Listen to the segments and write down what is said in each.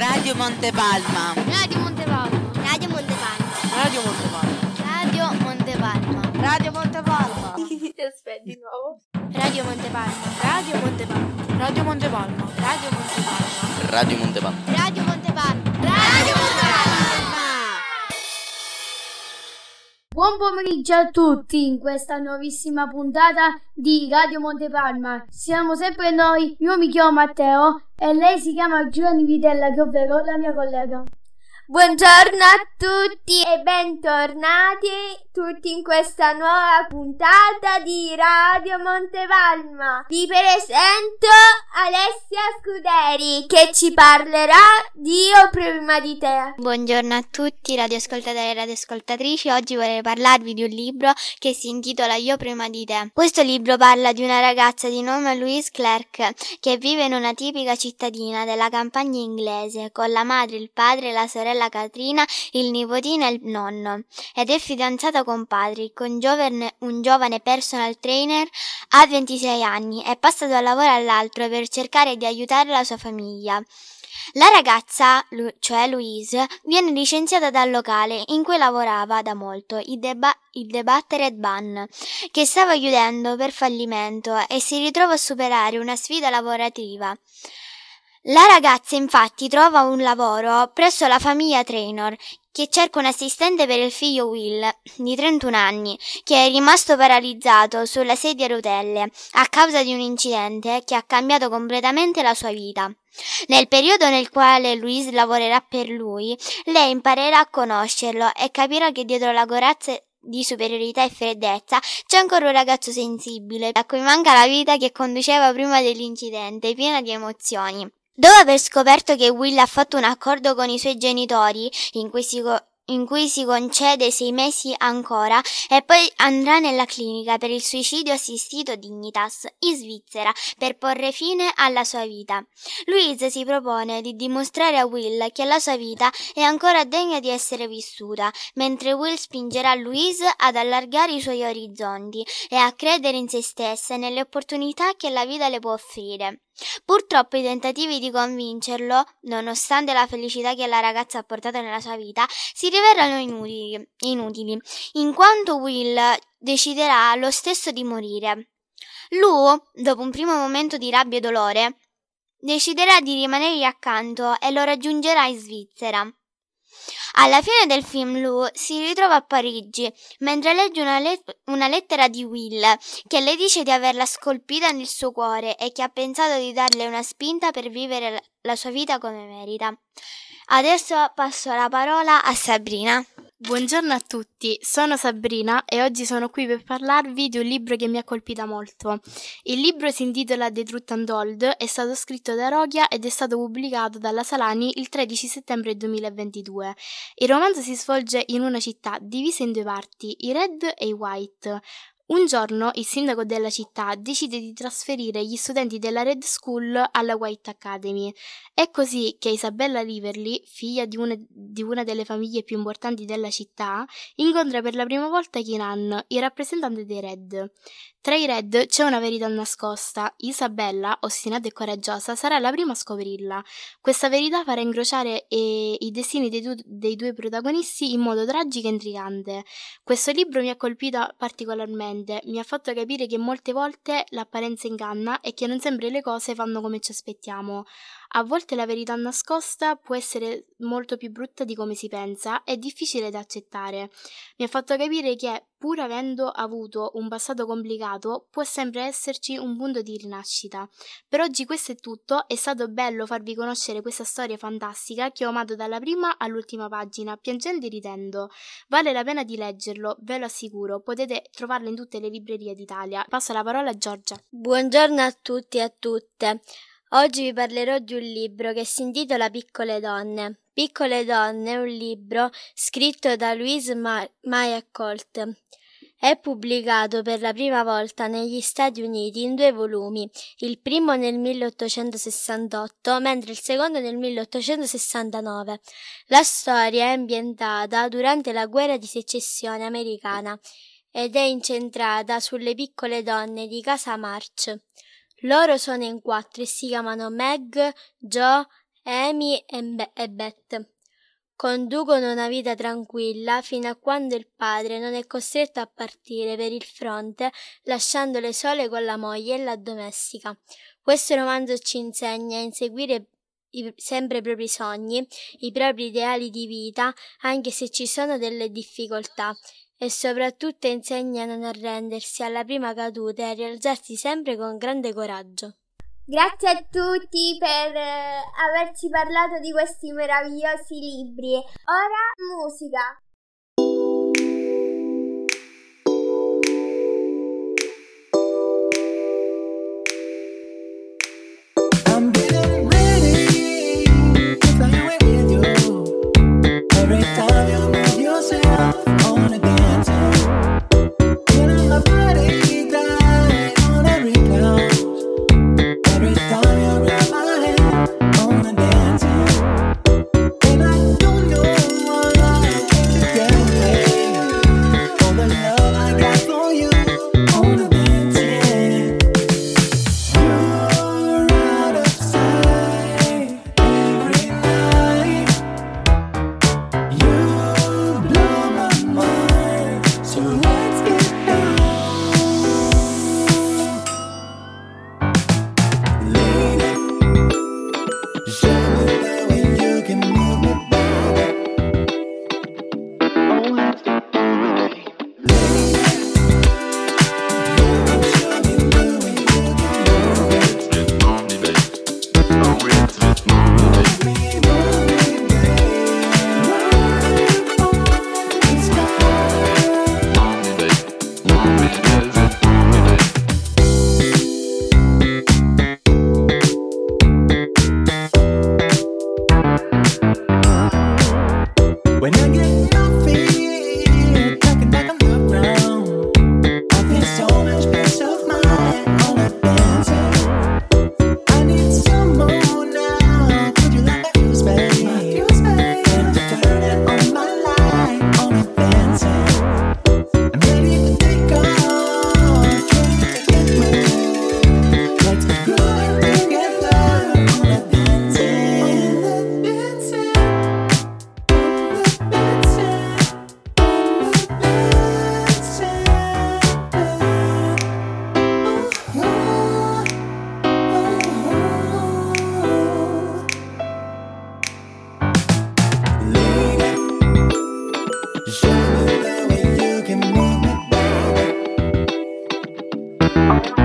Radio Montepalma. Radio Montepalma. Radio Montepalma. Radio Montepalma. Radio Montepalma. Radio Montepalma. Aspetta di nuovo. Radio Montepalma. Radio Montepalma. Radio Montepalma. Radio Montepalma. Radio Montepalma. Radio Montepalma. Radio Buon pomeriggio a tutti in questa nuovissima puntata di Radio Montepalma. Siamo sempre noi, io mi chiamo Matteo e lei si chiama Giovanni Vitella, che ovvero la mia collega. Buongiorno a tutti e bentornati tutti in questa nuova puntata di Radio Montepalma. Vi presento Alessia Scuderi che ci parlerà di Io prima di te. Buongiorno a tutti radioascoltatori e radioascoltatrici, oggi vorrei parlarvi di un libro che si intitola Io prima di te. Questo libro parla di una ragazza di nome Louise Clark che vive in una tipica cittadina della campagna inglese con la madre, il padre, la sorella Katrina, il nipotino e il nonno ed è fidanzata con Patrick, un giovane, un giovane personal trainer a 26 anni e passa da lavoro all'altro per cercare di aiutare la sua famiglia. La ragazza, cioè Louise, viene licenziata dal locale in cui lavorava da molto, il, deba- il Debattered Ban, che stava chiudendo per fallimento e si ritrova a superare una sfida lavorativa. La ragazza infatti trova un lavoro presso la famiglia Trainor che cerca un assistente per il figlio Will, di 31 anni, che è rimasto paralizzato sulla sedia a rotelle a causa di un incidente che ha cambiato completamente la sua vita. Nel periodo nel quale Louise lavorerà per lui, lei imparerà a conoscerlo e capirà che dietro la corazza di superiorità e freddezza c'è ancora un ragazzo sensibile a cui manca la vita che conduceva prima dell'incidente, piena di emozioni. Dopo aver scoperto che Will ha fatto un accordo con i suoi genitori in cui si, co- in cui si concede sei mesi ancora e poi andrà nella clinica per il suicidio assistito Dignitas in Svizzera per porre fine alla sua vita. Louise si propone di dimostrare a Will che la sua vita è ancora degna di essere vissuta, mentre Will spingerà Louise ad allargare i suoi orizzonti e a credere in se stessa e nelle opportunità che la vita le può offrire. Purtroppo i tentativi di convincerlo, nonostante la felicità che la ragazza ha portato nella sua vita, si rivelano inutili, inutili in quanto Will deciderà lo stesso di morire. Lu, dopo un primo momento di rabbia e dolore, deciderà di rimanergli accanto e lo raggiungerà in Svizzera. Alla fine del film Lou si ritrova a Parigi mentre legge una, let- una, lettera di Will che le dice di averla scolpita nel suo cuore e che ha pensato di darle una spinta per vivere la sua vita come merita. Adesso passo la parola a Sabrina. Buongiorno a tutti, sono Sabrina e oggi sono qui per parlarvi di un libro che mi ha colpita molto. Il libro si intitola The Truth Untold, è stato scritto da Rogia ed è stato pubblicato dalla Salani il 13 settembre 2022. Il romanzo si svolge in una città divisa in due parti, i Red e i White. Un giorno il sindaco della città decide di trasferire gli studenti della Red School alla White Academy. È così che Isabella Liverly, figlia di una, di una delle famiglie più importanti della città, incontra per la prima volta Kinan, il rappresentante dei Red. Tra i Red c'è una verità nascosta. Isabella, ostinata e coraggiosa, sarà la prima a scoprirla. Questa verità farà incrociare eh, i destini dei, du- dei due protagonisti in modo tragico e intrigante. Questo libro mi ha colpito particolarmente, mi ha fatto capire che molte volte l'apparenza inganna e che non sempre le cose vanno come ci aspettiamo. A volte la verità nascosta può essere molto più brutta di come si pensa e difficile da accettare. Mi ha fatto capire che, pur avendo avuto un passato complicato, può sempre esserci un punto di rinascita. Per oggi questo è tutto, è stato bello farvi conoscere questa storia fantastica che ho amato dalla prima all'ultima pagina, piangendo e ridendo. Vale la pena di leggerlo, ve lo assicuro, potete trovarlo in tutte le librerie d'Italia. Passo la parola a Giorgia. Buongiorno a tutti e a tutte. Oggi vi parlerò di un libro che si intitola Piccole donne. Piccole donne è un libro scritto da Louise Ma- Maya Colt. È pubblicato per la prima volta negli Stati Uniti in due volumi, il primo nel 1868, mentre il secondo nel 1869. La storia è ambientata durante la guerra di secessione americana ed è incentrata sulle piccole donne di casa March. Loro sono in quattro e si chiamano Meg, Joe, Amy e, Be- e Beth. Conducono una vita tranquilla fino a quando il padre non è costretto a partire per il fronte, lasciandole sole con la moglie e la domestica. Questo romanzo ci insegna a inseguire i, sempre i propri sogni, i propri ideali di vita, anche se ci sono delle difficoltà, e soprattutto insegna a non arrendersi alla prima caduta e a rialzarsi sempre con grande coraggio. Grazie a tutti per eh, averci parlato di questi meravigliosi libri. Ora musica. you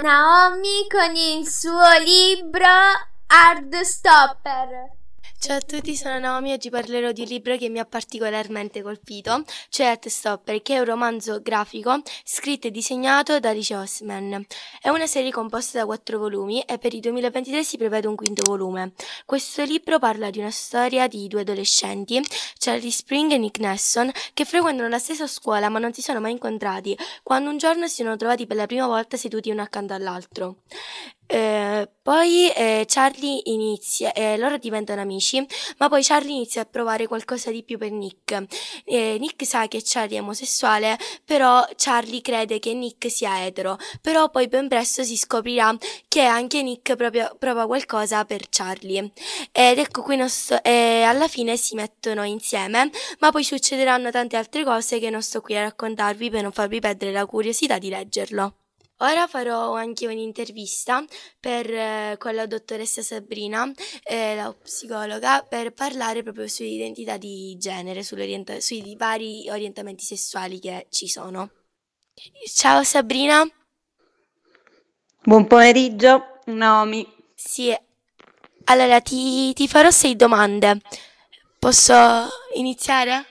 Naomi con il suo libro Hard Stopper. Ciao a tutti, sono Naomi. Oggi parlerò di un libro che mi ha particolarmente colpito, cioè Heartstopper, che è un romanzo grafico scritto e disegnato da Alice Osman. È una serie composta da quattro volumi e per il 2023 si prevede un quinto volume. Questo libro parla di una storia di due adolescenti, Charlie Spring e Nick Nesson, che frequentano la stessa scuola ma non si sono mai incontrati, quando un giorno si sono trovati per la prima volta seduti uno accanto all'altro. Eh, poi eh, Charlie inizia, eh, loro diventano amici, ma poi Charlie inizia a provare qualcosa di più per Nick. Eh, Nick sa che Charlie è omosessuale, però Charlie crede che Nick sia etero, però poi ben presto si scoprirà che anche Nick proprio, prova qualcosa per Charlie. Ed ecco qui sto- eh, alla fine si mettono insieme, ma poi succederanno tante altre cose che non sto qui a raccontarvi per non farvi perdere la curiosità di leggerlo. Ora farò anche un'intervista per, eh, con la dottoressa Sabrina, eh, la psicologa, per parlare proprio sull'identità di genere, sui vari orientamenti sessuali che ci sono. Ciao Sabrina. Buon pomeriggio, Naomi. Sì, allora ti, ti farò sei domande. Posso iniziare?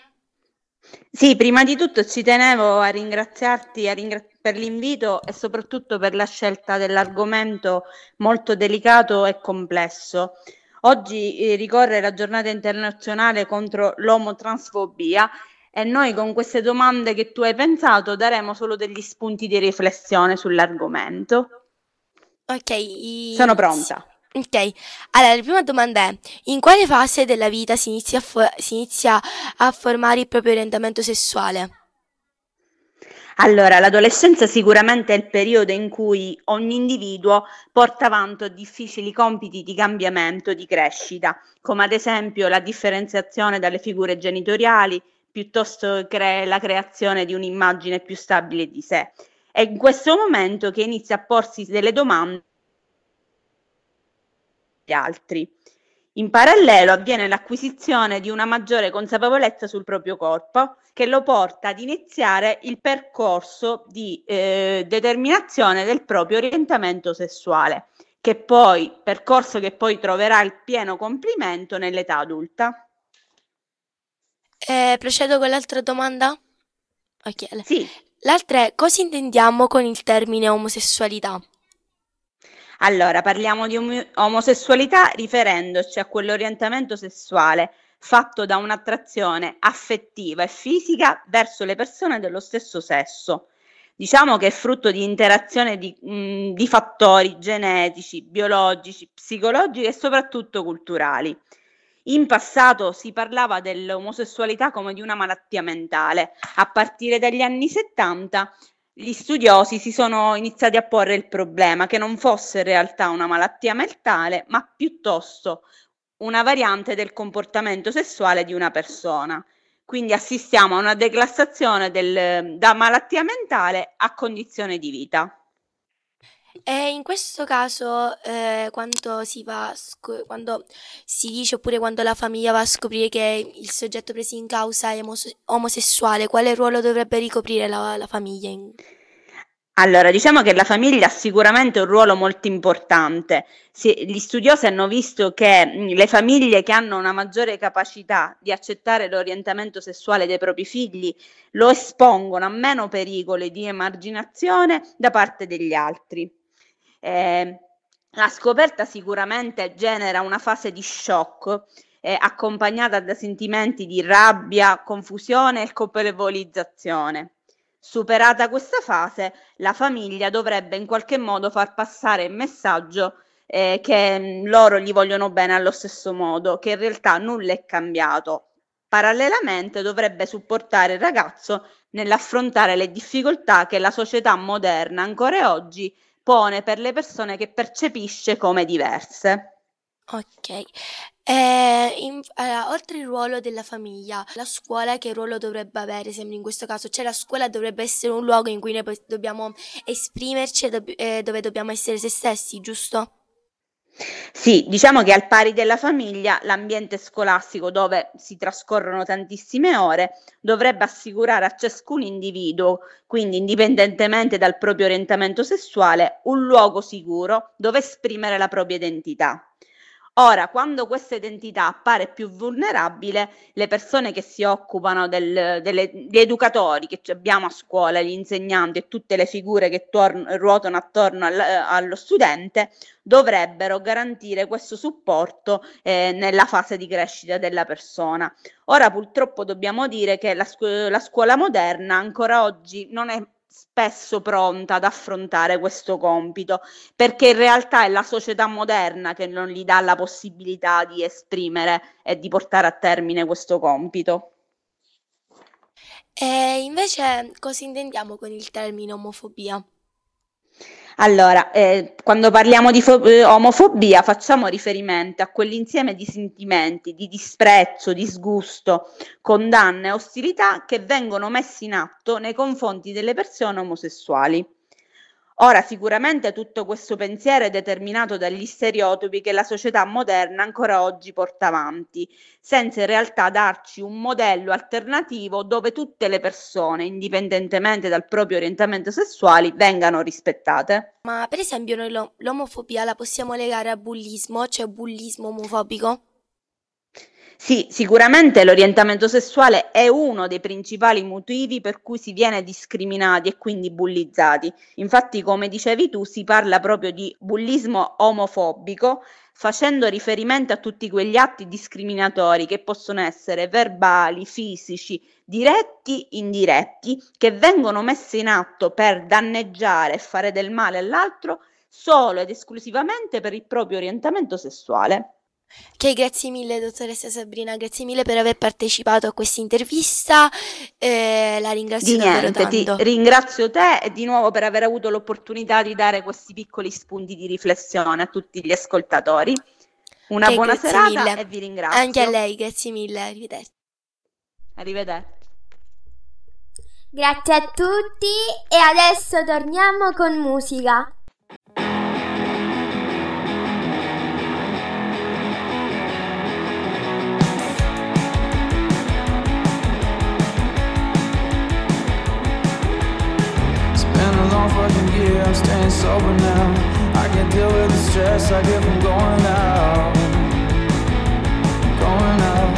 Sì, prima di tutto ci tenevo a ringraziarti a ringra- per l'invito e soprattutto per la scelta dell'argomento molto delicato e complesso. Oggi eh, ricorre la giornata internazionale contro l'omotransfobia e noi con queste domande che tu hai pensato daremo solo degli spunti di riflessione sull'argomento. Ok. I... Sono pronta. Ok, allora la prima domanda è: in quale fase della vita si inizia fo- si inizia a formare il proprio orientamento sessuale? Allora, l'adolescenza sicuramente è il periodo in cui ogni individuo porta avanti difficili compiti di cambiamento, di crescita, come ad esempio la differenziazione dalle figure genitoriali, piuttosto che la creazione di un'immagine più stabile di sé. È in questo momento che inizia a porsi delle domande altri. In parallelo avviene l'acquisizione di una maggiore consapevolezza sul proprio corpo che lo porta ad iniziare il percorso di eh, determinazione del proprio orientamento sessuale, che poi, percorso che poi troverà il pieno compimento nell'età adulta. Eh, procedo con l'altra domanda? Ok. Sì. L'altra è cosa intendiamo con il termine omosessualità? Allora, parliamo di om- omosessualità riferendoci a quell'orientamento sessuale fatto da un'attrazione affettiva e fisica verso le persone dello stesso sesso. Diciamo che è frutto di interazione di, mh, di fattori genetici, biologici, psicologici e soprattutto culturali. In passato si parlava dell'omosessualità come di una malattia mentale. A partire dagli anni 70 gli studiosi si sono iniziati a porre il problema che non fosse in realtà una malattia mentale, ma piuttosto una variante del comportamento sessuale di una persona. Quindi assistiamo a una declassazione del, da malattia mentale a condizione di vita. E in questo caso, eh, quando, si sc- quando si dice oppure quando la famiglia va a scoprire che il soggetto preso in causa è omos- omosessuale, quale ruolo dovrebbe ricoprire la, la famiglia? In... Allora, diciamo che la famiglia ha sicuramente un ruolo molto importante. Si, gli studiosi hanno visto che mh, le famiglie che hanno una maggiore capacità di accettare l'orientamento sessuale dei propri figli lo espongono a meno pericoli di emarginazione da parte degli altri. Eh, la scoperta sicuramente genera una fase di shock eh, accompagnata da sentimenti di rabbia, confusione e colpevolizzazione. Superata questa fase, la famiglia dovrebbe in qualche modo far passare il messaggio eh, che mh, loro gli vogliono bene allo stesso modo, che in realtà nulla è cambiato. Parallelamente dovrebbe supportare il ragazzo nell'affrontare le difficoltà che la società moderna ancora oggi pone per le persone che percepisce come diverse. Ok, eh, in, allora, oltre il ruolo della famiglia, la scuola che ruolo dovrebbe avere, sembra in questo caso? Cioè la scuola dovrebbe essere un luogo in cui noi dobbiamo esprimerci e eh, dove dobbiamo essere se stessi, giusto? Sì, diciamo che al pari della famiglia, l'ambiente scolastico dove si trascorrono tantissime ore dovrebbe assicurare a ciascun individuo, quindi indipendentemente dal proprio orientamento sessuale, un luogo sicuro dove esprimere la propria identità. Ora, quando questa identità appare più vulnerabile, le persone che si occupano del, delle, gli educatori che abbiamo a scuola, gli insegnanti e tutte le figure che tor- ruotano attorno al, allo studente dovrebbero garantire questo supporto eh, nella fase di crescita della persona. Ora purtroppo dobbiamo dire che la, scu- la scuola moderna ancora oggi non è spesso pronta ad affrontare questo compito, perché in realtà è la società moderna che non gli dà la possibilità di esprimere e di portare a termine questo compito. E invece cosa intendiamo con il termine omofobia? Allora, eh, quando parliamo di fo- eh, omofobia facciamo riferimento a quell'insieme di sentimenti di disprezzo, disgusto, condanna e ostilità che vengono messi in atto nei confronti delle persone omosessuali. Ora sicuramente tutto questo pensiero è determinato dagli stereotipi che la società moderna ancora oggi porta avanti, senza in realtà darci un modello alternativo dove tutte le persone, indipendentemente dal proprio orientamento sessuale, vengano rispettate. Ma per esempio noi lo- l'omofobia la possiamo legare al bullismo, cioè bullismo omofobico? Sì, sicuramente l'orientamento sessuale è uno dei principali motivi per cui si viene discriminati e quindi bullizzati. Infatti, come dicevi tu, si parla proprio di bullismo omofobico, facendo riferimento a tutti quegli atti discriminatori che possono essere verbali, fisici, diretti, indiretti, che vengono messi in atto per danneggiare e fare del male all'altro solo ed esclusivamente per il proprio orientamento sessuale. Ok, grazie mille dottoressa Sabrina, grazie mille per aver partecipato a questa intervista, eh, la ringrazio Di davvero niente, ti ringrazio te e di nuovo per aver avuto l'opportunità di dare questi piccoli spunti di riflessione a tutti gli ascoltatori. Una Ok, buona serata mille. e vi ringrazio. Anche a lei, grazie mille, arrivederci. Arrivederci. Grazie a tutti e adesso torniamo con musica. Staying sober now. I can't deal with the stress I get from going out. Going out.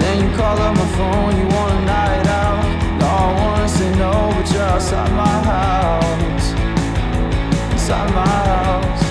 Then you call up my phone, you want a night out. No, I wanna say no, but you're outside my house. Inside my house.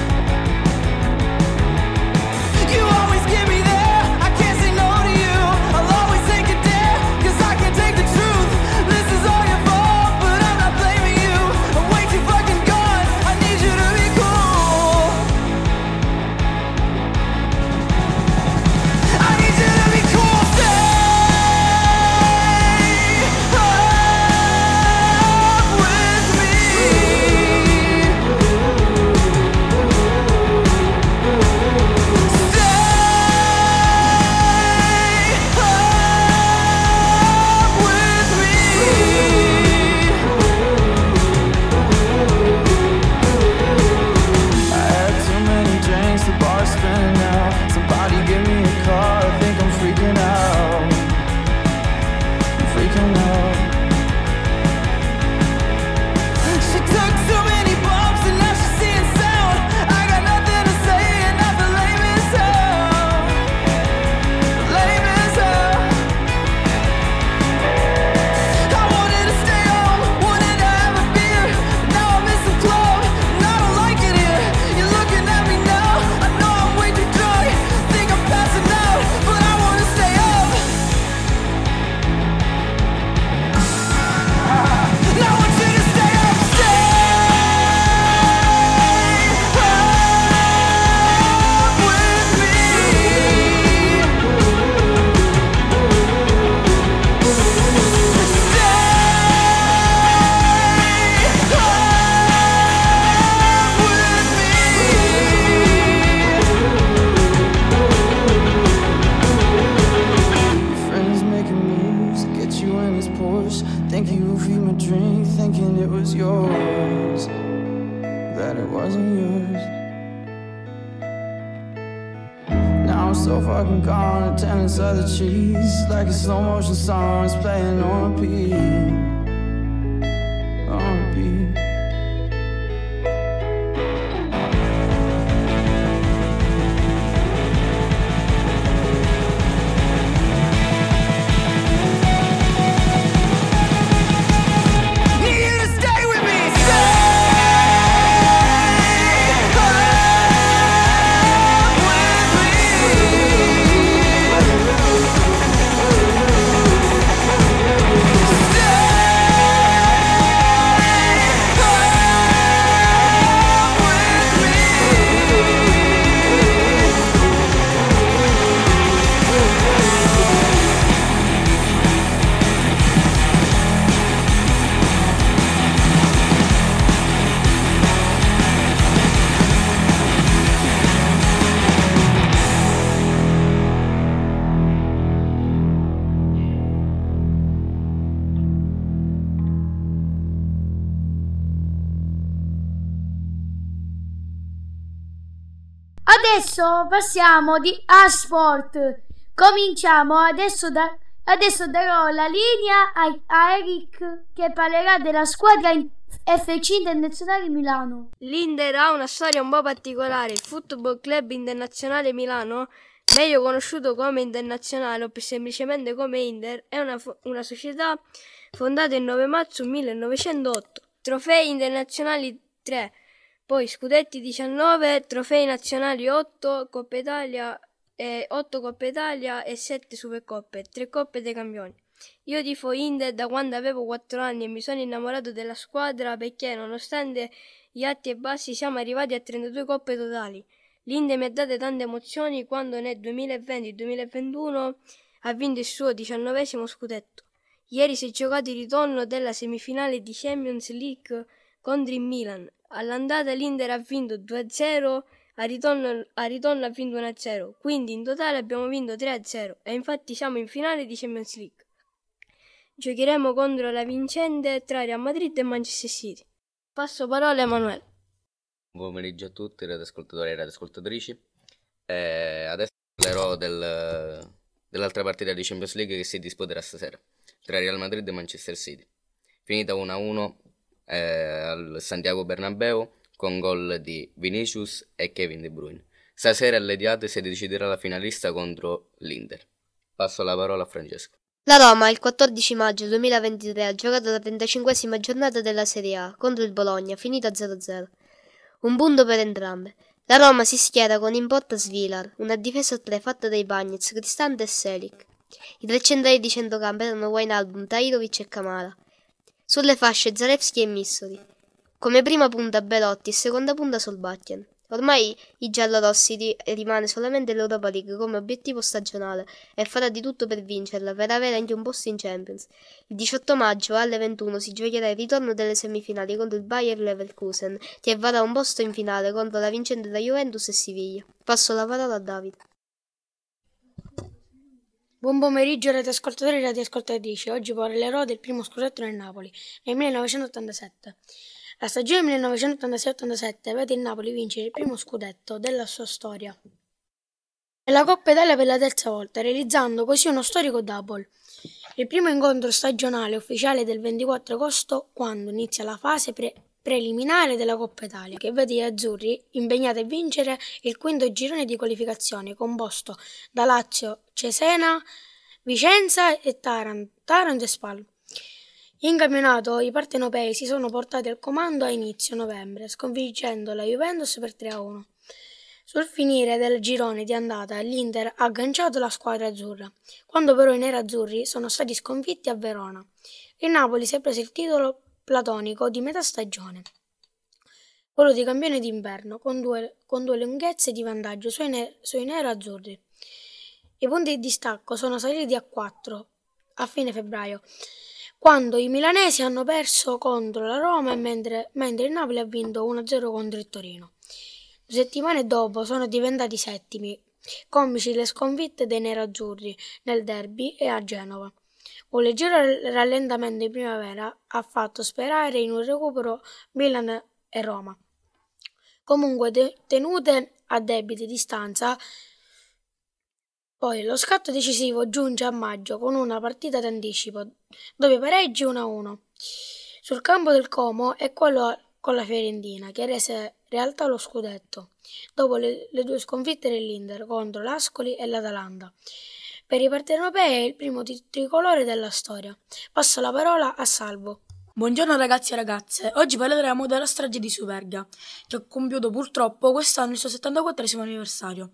Adesso passiamo di a sport. Cominciamo adesso da Adesso darò la linea a, a Eric che parlerà della squadra in FC Internazionale Milano. L'Inter ha una storia un po' particolare. Il Football Club Internazionale Milano, meglio conosciuto come Internazionale o più semplicemente come Inter, è una, una società fondata il 9 marzo 1908. Trofei internazionali 3, poi scudetti 19, trofei nazionali 8, Coppa Italia e 8 Coppe Italia e 7 Supercoppe, 3 Coppe dei Campioni. Io tifo Inter da quando avevo 4 anni e mi sono innamorato della squadra perché nonostante gli alti e bassi siamo arrivati a 32 coppe totali. L'Inter mi ha dato tante emozioni quando nel 2020-2021 ha vinto il suo diciannovesimo scudetto. Ieri si è giocato il ritorno della semifinale di Champions League contro il Milan. All'andata l'Inter ha vinto 2-0 a ritorno, ritorno ha vinto 1-0, quindi in totale abbiamo vinto 3-0 e infatti siamo in finale di Champions League. Giocheremo contro la vincente tra Real Madrid e Manchester City. Passo parola a Emanuele. Buon pomeriggio a tutti, radioascoltatori e radioascoltatrici. Eh, adesso parlerò del, dell'altra partita di Champions League che si disputerà stasera tra Real Madrid e Manchester City. Finita 1-1 eh, al Santiago Bernabeu con gol di Vinicius e Kevin De Bruyne. Stasera alle Diate si deciderà la finalista contro l'Inter. Passo la parola a Francesco. La Roma il 14 maggio 2023 ha giocato la 35esima giornata della Serie A contro il Bologna, finita 0-0. Un punto per entrambe. La Roma si schiera con in porta Svilar, una difesa a tre fatta dai Bagnets, Cristante e Selic. I tre centrali di centrocampo erano Wijnaldum, Tairovic e Kamara. Sulle fasce Zalewski e Missoli. Come prima punta Belotti e seconda punta Solbakken. Ormai i giallorossi ri- rimane solamente l'Europa League come obiettivo stagionale e farà di tutto per vincerla, per avere anche un posto in Champions. Il 18 maggio alle 21 si giocherà il ritorno delle semifinali contro il Bayer Leverkusen, che avrà un posto in finale contro la vincente da Juventus e Siviglia. Passo la parola a Davide. Buon pomeriggio radioascoltatori e radioascoltatrici. Oggi parlerò del primo scudetto nel Napoli nel 1987. La stagione 1986-87 vede il Napoli vincere il primo scudetto della sua storia e la Coppa Italia per la terza volta, realizzando così uno storico double. Il primo incontro stagionale ufficiale del 24 agosto, quando inizia la fase pre- preliminare della Coppa Italia, che vede gli azzurri impegnati a vincere il quinto girone di qualificazione, composto da Lazio, Cesena, Vicenza e Taranto, Taranto e Spal. In campionato i partenopei si sono portati al comando a inizio novembre, sconfiggendo la Juventus per 3-1. Sul finire del girone di andata l'Inter ha agganciato la squadra azzurra, quando però i nerazzurri sono stati sconfitti a Verona. Il Napoli si è preso il titolo platonico di metà stagione, quello di campione d'inverno, con due, con due lunghezze di vantaggio sui, ne- sui nerazzurri. I punti di distacco sono saliti a 4 a fine febbraio, quando i milanesi hanno perso contro la Roma mentre, mentre il Napoli ha vinto 1-0 contro il Torino. Due settimane dopo sono diventati settimi, comici le sconfitte dei nerazzurri nel derby e a Genova. Un leggero rallentamento in primavera ha fatto sperare in un recupero Milan e Roma. Comunque, tenute a debite distanza, poi lo scatto decisivo giunge a maggio con una partita d'anticipo, dove pareggi 1-1. Sul campo del Como è quello con la Fiorentina che rese realtà lo scudetto, dopo le, le due sconfitte dell'Inter contro l'Ascoli e l'Atalanta. Per i partenopei è il primo tricolore della storia. Passo la parola a Salvo. Buongiorno ragazzi e ragazze, oggi parleremo della strage di Superga, che ha compiuto purtroppo quest'anno il suo 74 anniversario.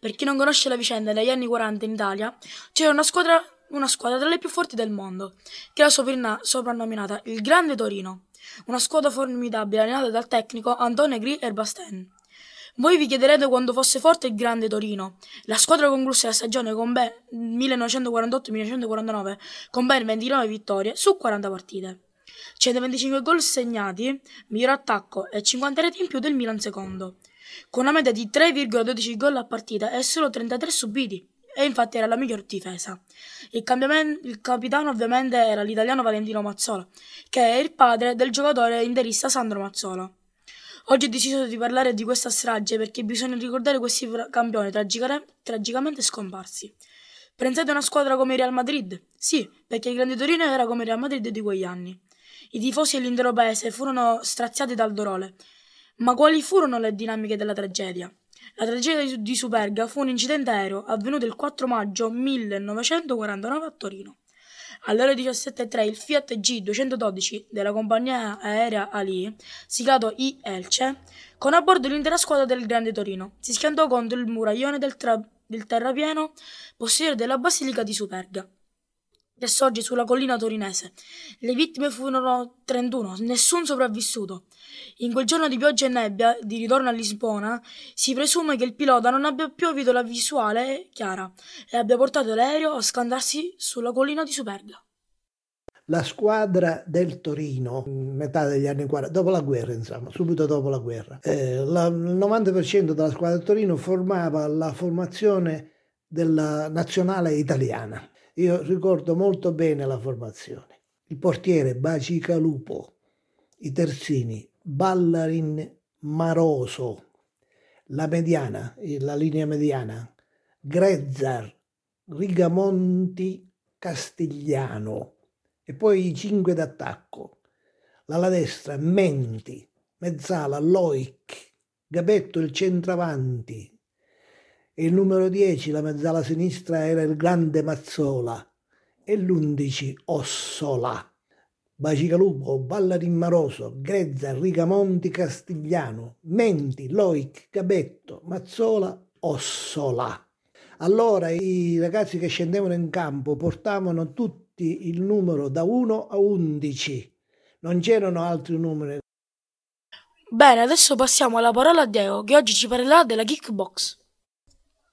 Per chi non conosce la vicenda, negli anni 40 in Italia c'era una squadra, una squadra tra le più forti del mondo, che era sopranna- soprannominata il Grande Torino, una squadra formidabile allenata dal tecnico Antonio Gri Erbasten. Voi vi chiederete quando fosse forte il Grande Torino. La squadra concluse la stagione con ben 1948-1949 con ben 29 vittorie su 40 partite. 125 gol segnati, miglior attacco e 50 reti in più del Milan secondo, con una media di 3,12 gol a partita e solo 33 subiti. E infatti era la miglior difesa. Il, il capitano ovviamente era l'italiano Valentino Mazzola, che è il padre del giocatore interista Sandro Mazzola. Oggi ho deciso di parlare di questa strage perché bisogna ricordare questi campioni tragica- tragicamente scomparsi. Pensate a una squadra come il Real Madrid? Sì, perché il Grande Torino era come il Real Madrid di quegli anni. I tifosi e l'intero paese furono straziati dal dolore. Ma quali furono le dinamiche della tragedia? La tragedia di- di Superga fu un incidente aereo avvenuto il 4 maggio 1949 a Torino. Alle ore 17.03 il Fiat G212 della compagnia aerea Ali, siglato I Elce, con a bordo l'intera squadra del Grande Torino, si schiantò contro il muraglione del, tra- del terrapieno posteriore della Basilica di Superga, che sorge sulla collina torinese. Le vittime furono 31, nessun sopravvissuto. In quel giorno di pioggia e nebbia, di ritorno a Lisbona, si presume che il pilota non abbia più avuto la visuale chiara e abbia portato l'aereo a scandarsi sulla collina di Superga. La squadra del Torino, metà degli anni 40, dopo la guerra, insomma, subito dopo la guerra, eh, la- il 90% della squadra del Torino formava la formazione della nazionale italiana. Io ricordo molto bene la formazione. Il portiere Bacicalupo, i terzini Ballarin Maroso, la mediana, eh, la linea mediana, Grezzar, Rigamonti, Castigliano e poi i cinque d'attacco. L'ala destra Menti, mezzala Loic, Gabetto il centravanti e il numero 10, la mezzala sinistra, era il grande Mazzola e l'11 Ossola. Bacicalupo, Ballarin Maroso, Grezza, Rigamonti, Castigliano, Menti, Loic, Gabetto, Mazzola, Ossola. Allora i ragazzi che scendevano in campo portavano tutti il numero da 1 a 11, non c'erano altri numeri. Bene, adesso passiamo alla parola a Deo, che oggi ci parlerà della kickbox.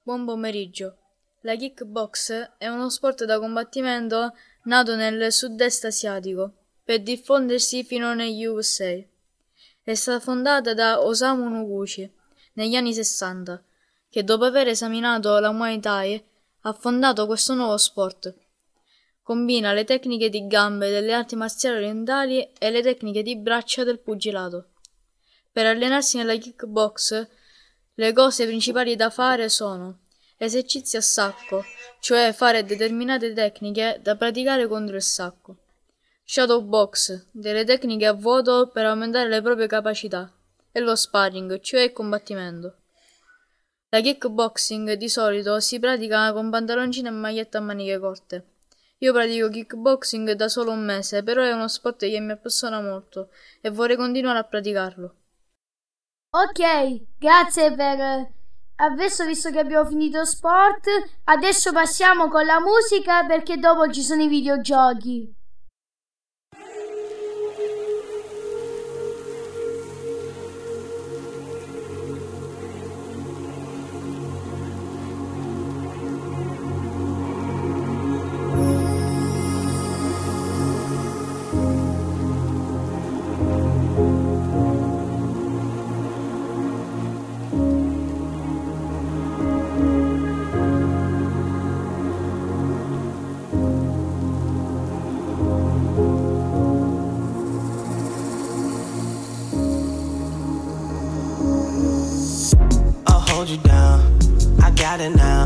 Buon pomeriggio. La kickbox è uno sport da combattimento nato nel sud-est asiatico per diffondersi fino negli USA. È stata fondata da Osamu Noguchi negli anni 60, che dopo aver esaminato la Muay Thai ha fondato questo nuovo sport. Combina le tecniche di gambe delle arti marziali orientali e le tecniche di braccia del pugilato. Per allenarsi nella kickbox le cose principali da fare sono esercizi a sacco, cioè fare determinate tecniche da praticare contro il sacco. Shadow box, delle tecniche a vuoto per aumentare le proprie capacità. E lo sparring, cioè il combattimento. La kickboxing di solito si pratica con pantaloncini e maglietta a maniche corte. Io pratico kickboxing da solo un mese, però è uno sport che mi appassiona molto e vorrei continuare a praticarlo. Ok, grazie per adesso visto che abbiamo finito sport, adesso passiamo con la musica perché dopo ci sono i videogiochi. I got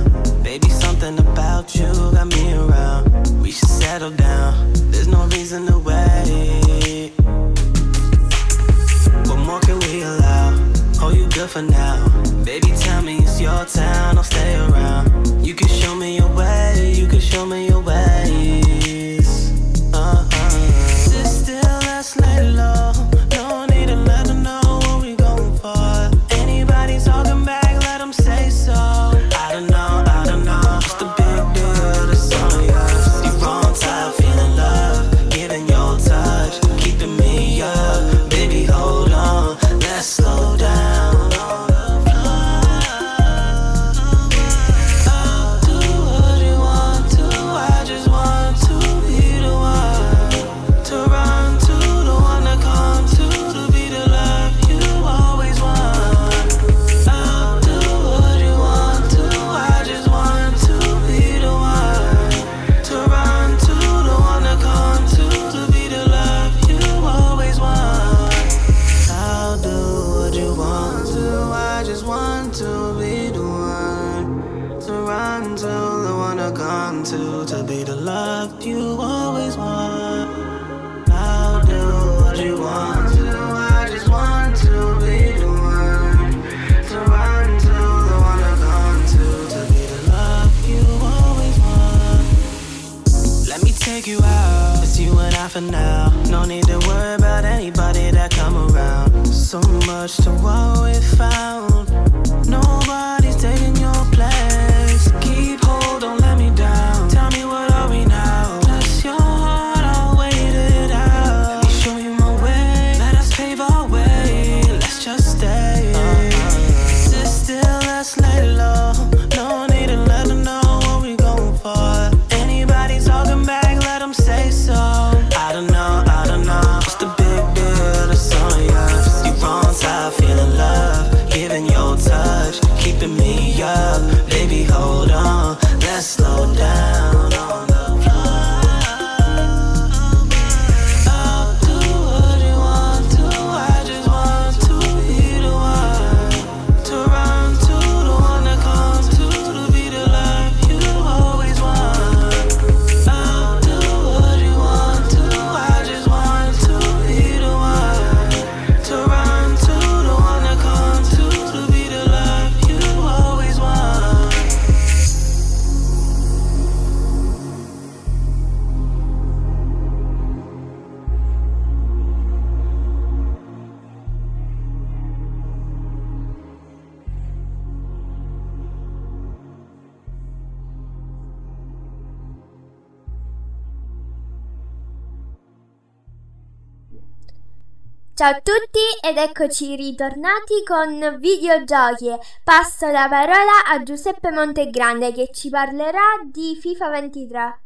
Ciao a tutti ed eccoci ritornati con videogiochi. Passo la parola a Giuseppe Montegrande che ci parlerà di FIFA 23.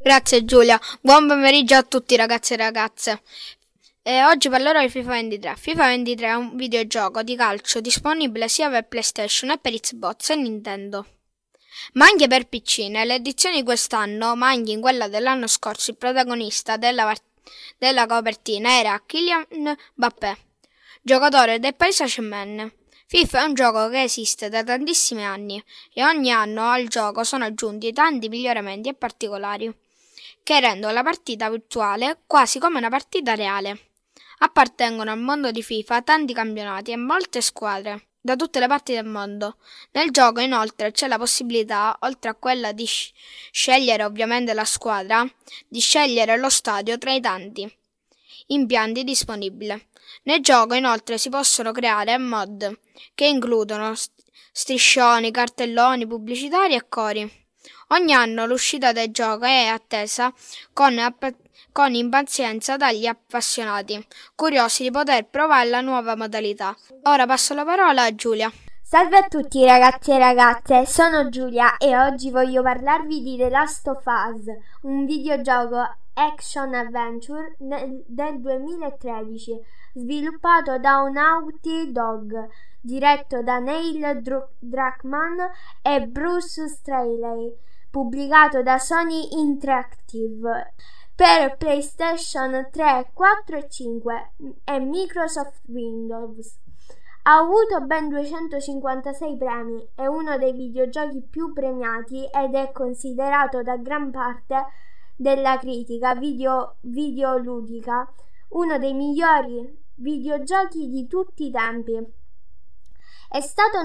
Grazie Giulia, buon pomeriggio a tutti ragazzi e ragazze. E oggi parlerò di FIFA 23. FIFA 23 è un videogioco di calcio disponibile sia per PlayStation e per Xbox e Nintendo. Ma anche per PC, nell'edizione di quest'anno, ma anche in quella dell'anno scorso, il protagonista della, part- della copertina era Kylian Mbappé, giocatore del Paris Saint-Germain. FIFA è un gioco che esiste da tantissimi anni e ogni anno al gioco sono aggiunti tanti miglioramenti e particolari che rendono la partita virtuale quasi come una partita reale. Appartengono al mondo di FIFA tanti campionati e molte squadre da tutte le parti del mondo. Nel gioco inoltre c'è la possibilità, oltre a quella di sc- scegliere ovviamente la squadra, di scegliere lo stadio tra i tanti impianti disponibili. Nel gioco inoltre si possono creare mod che includono st- striscioni, cartelloni pubblicitari e cori. Ogni anno l'uscita del gioco è attesa con, app- con impazienza dagli appassionati, curiosi di poter provare la nuova modalità. Ora passo la parola a Giulia. Salve a tutti ragazzi e ragazze, sono Giulia e oggi voglio parlarvi di The Last of Us, un videogioco action adventure nel- del 2013, sviluppato da Naughty Dog, diretto da Neil Dru- Druckmann e Bruce Straley, pubblicato da Sony Interactive per PlayStation 3, 4 e 5 e Microsoft Windows. Ha avuto ben 256 premi, è uno dei videogiochi più premiati ed è considerato da gran parte della critica video, videoludica uno dei migliori videogiochi di tutti i tempi. È stato,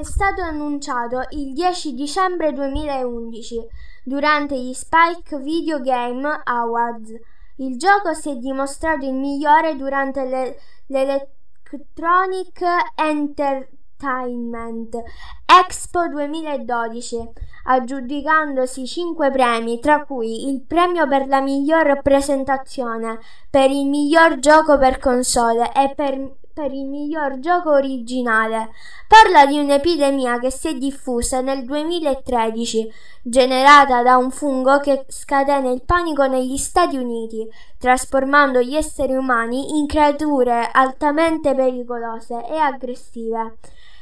stato annunciato il 10 dicembre 2011 durante gli Spike Video Game Awards. Il gioco si è dimostrato il migliore durante le- l'Electronic Entertainment Expo 2012, aggiudicandosi 5 premi, tra cui il premio per la miglior presentazione, per il miglior gioco per console e per per il miglior gioco originale. Parla di un'epidemia che si è diffusa nel 2013, generata da un fungo che scatena il panico negli Stati Uniti, trasformando gli esseri umani in creature altamente pericolose e aggressive.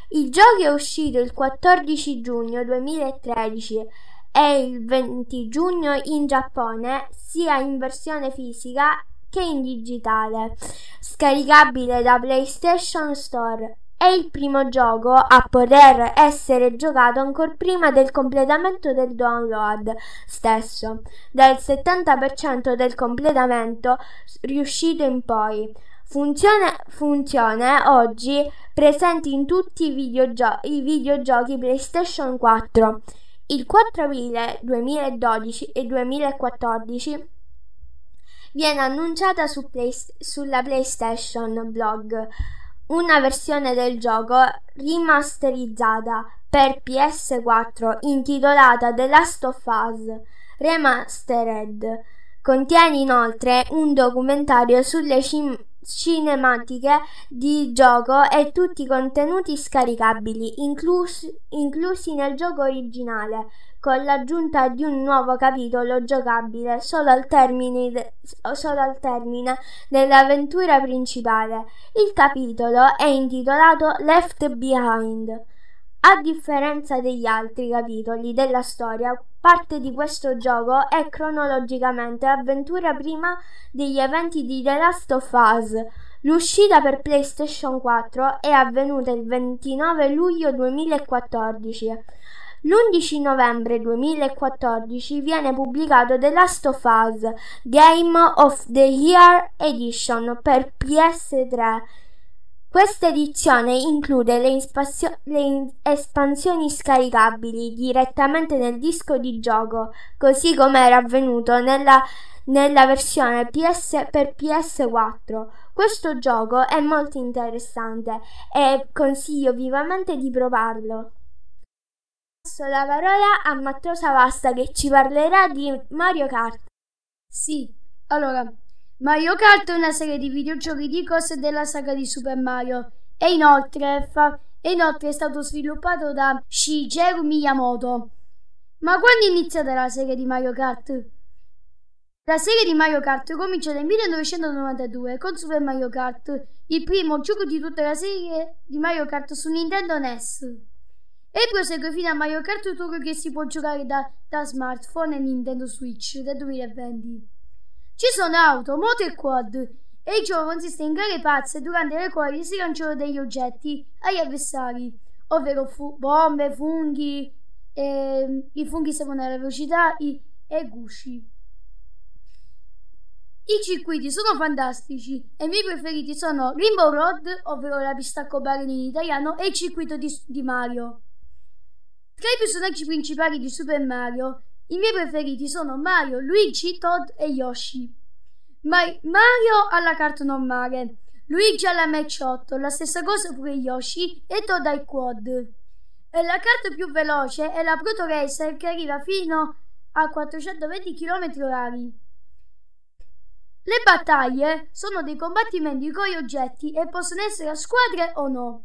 Il gioco è uscito il 14 giugno 2013 e il 20 giugno in Giappone, sia in versione fisica che in digitale, scaricabile da PlayStation Store è il primo gioco a poter essere giocato ancora prima del completamento del download stesso, dal 70% del completamento riuscito in poi. Funzione, funzione oggi presente in tutti i, videogio- i videogiochi PlayStation 4. Il 4 aprile 2012 e 2014 viene annunciata su Play- sulla PlayStation Blog una versione del gioco rimasterizzata per PS4 intitolata The Last of Us Remastered. Contiene inoltre un documentario sulle cin- cinematiche di gioco e tutti i contenuti scaricabili, inclusi, inclusi nel gioco originale, con l'aggiunta di un nuovo capitolo giocabile solo al termine, de- solo al termine dell'avventura principale. Il capitolo è intitolato Left Behind. A differenza degli altri capitoli della storia, parte di questo gioco è cronologicamente avventura prima degli eventi di The Last of Us. L'uscita per PlayStation 4 è avvenuta il 29 luglio 2014. L'11 novembre 2014 viene pubblicato The Last of Us Game of the Year Edition per PS3. Questa edizione include le, ispazio- le espansioni scaricabili direttamente nel disco di gioco, così come era avvenuto nella, nella versione PS per PS4. Questo gioco è molto interessante e consiglio vivamente di provarlo. Passo la parola a Matteo Savasta che ci parlerà di Mario Kart. Sì, allora, Mario Kart è una serie di videogiochi di cose della saga di Super Mario e inoltre, fa- e inoltre è stato sviluppato da Shigeru Miyamoto. Ma quando è iniziata la serie di Mario Kart? La serie di Mario Kart comincia nel 1992 con Super Mario Kart, il primo gioco di tutta la serie di Mario Kart su Nintendo NES. E prosegue fino a Mario Kart Tour che si può giocare da, da smartphone e Nintendo Switch del 2020. Ci sono auto, moto e quad e il gioco consiste in gare pazze durante le quali si lanciano degli oggetti agli avversari, ovvero fu- bombe, funghi, e, i funghi servono alla velocità i, e gusci. I circuiti sono fantastici e i miei preferiti sono Rainbow Road, ovvero la pista a in italiano, e il circuito di, di Mario. Tra i personaggi principali di Super Mario, i miei preferiti sono Mario, Luigi, Todd e Yoshi. Ma- Mario alla carta normale, Luigi alla match 8, la stessa cosa pure Yoshi e Todd ai quad. E la carta più veloce è la Proto Racer che arriva fino a 420 km/h. Le battaglie sono dei combattimenti con gli oggetti e possono essere a squadre o no.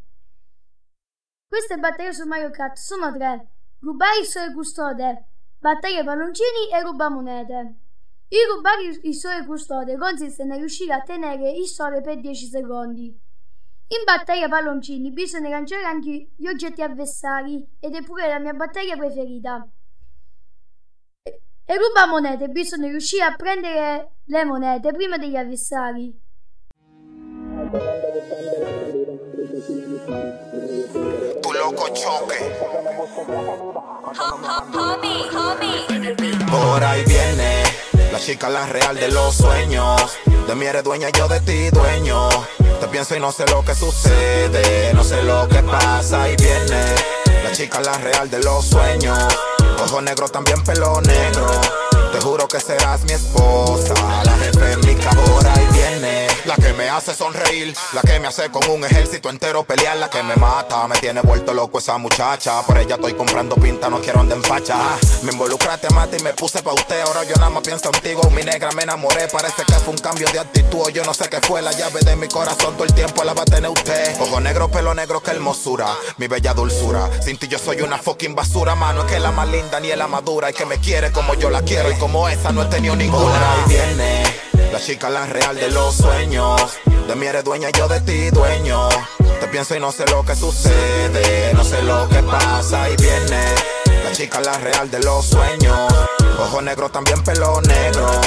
Queste battaglie su Mario Kart sono tre: rubare il sole custode, battaglie palloncini e rubamonete. Il rubare il sole custode consiste nel riuscire a tenere il sole per 10 secondi. In battaglia palloncini bisogna lanciare anche gli oggetti avversari ed è pure la mia battaglia preferita. E ruba monete, bisogna riuscire a prendere le monete prima degli avversari. Tu loco choque. Por ahí viene la chica, la real de los sueños. De mí eres dueña, yo de ti dueño. Te pienso y no sé lo que sucede, no sé lo que pasa y viene. La chica, la real de los sueños. Ojo negro, también pelo negro. Te juro que serás mi esposa. La jefe en mi por ahí viene. La que me hace sonreír. La que me hace con un ejército entero pelear. La que me mata. Me tiene vuelto loco esa muchacha. Por ella estoy comprando pinta, no quiero andar en facha. Me involucraste, mate y me puse pa' usted. Ahora yo nada más pienso contigo. Mi negra me enamoré. Parece que fue un cambio de actitud. Yo no sé qué fue. La llave de mi corazón todo el tiempo la va a tener usted. Ojo negro, pelo negro, qué hermosura. Mi bella dulzura. Sin ti yo soy una fucking basura, mano. Es que la más linda ni es la madura. Y que me quiere como yo la quiero. Y como esa no he tenido ninguna. Por viene la chica, la real de los sueños. De mí eres dueña, yo de ti dueño. Te pienso y no sé lo que sucede. No sé lo que pasa y viene. La chica, la real de los sueños. Ojo negro, también pelo negro.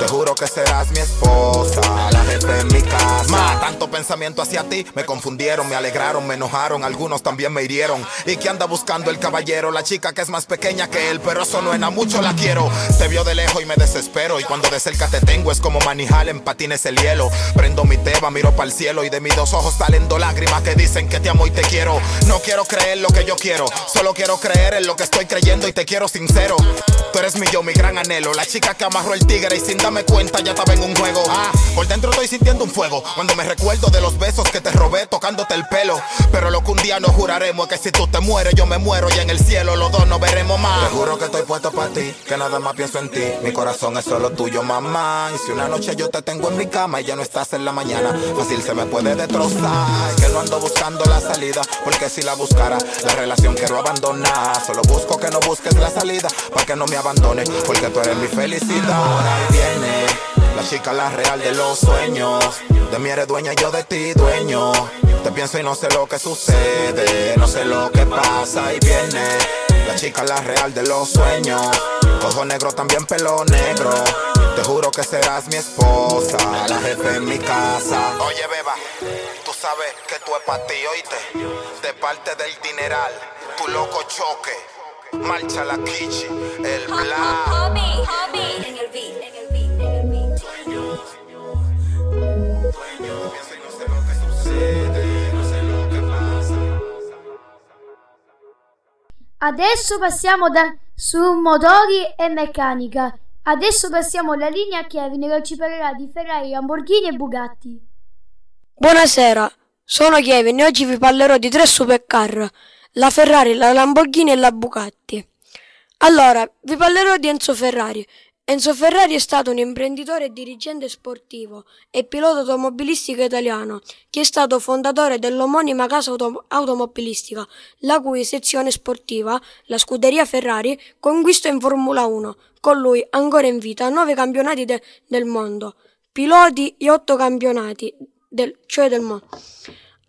Te juro que serás mi esposa, la jefe en mi casa. Ma, tanto pensamiento hacia ti, me confundieron, me alegraron, me enojaron, algunos también me hirieron. ¿Y que anda buscando el caballero? La chica que es más pequeña que él, pero eso no en mucho la quiero. Te vio de lejos y me desespero, y cuando de cerca te tengo es como manijal en patines el hielo. Prendo mi teba, miro para el cielo, y de mis dos ojos salen dos lágrimas que dicen que te amo y te quiero. No quiero creer lo que yo quiero, solo quiero creer en lo que estoy creyendo y te quiero sincero. Tú eres mi yo, mi gran anhelo, la chica que amarró el tigre y sin darme cuenta ya estaba en un juego. Ah, por dentro estoy sintiendo un fuego cuando me recuerdo de los besos que te robé tocándote el pelo. Pero lo que un día nos juraremos es que si tú te mueres, yo me muero y en el cielo los dos nos veremos más. Te juro que estoy puesto para ti, que nada más pienso en ti. Mi corazón es solo tuyo, mamá. Y si una noche yo te tengo en mi cama y ya no estás en la mañana, fácil se me puede destrozar. Que no ando buscando la salida, porque si la buscara, la relación quiero abandonar. Solo busco que no busques la salida, para que no me abandones, porque tú eres mi felicidad. Ahora viene la chica, la real de los sueños. De mí eres dueña, yo de ti dueño. Te pienso y no sé lo que sucede, no sé lo que pasa y viene. La chica, la real de los sueños. Ojo negro, también pelo negro. Te juro que serás mi esposa, la jefe en mi casa. Oye, beba, tú sabes que tú es para ti, oíste. De parte del dineral, tu loco choque. Marcha la kichi, el bla. En el beat, en el beat, en el beat. Adesso passiamo da, su motori e meccanica. Adesso passiamo la linea a Kevin che ci parlerà di Ferrari, Lamborghini e Bugatti. Buonasera, sono Kevin e oggi vi parlerò di tre supercar, la Ferrari, la Lamborghini e la Bugatti. Allora, vi parlerò di Enzo Ferrari. Enzo Ferrari è stato un imprenditore e dirigente sportivo e pilota automobilistico italiano, che è stato fondatore dell'omonima casa auto- automobilistica, la cui sezione sportiva, la scuderia Ferrari, conquistò in Formula 1, con lui ancora in vita nove campionati de- del mondo, piloti e otto campionati, del- cioè del mondo.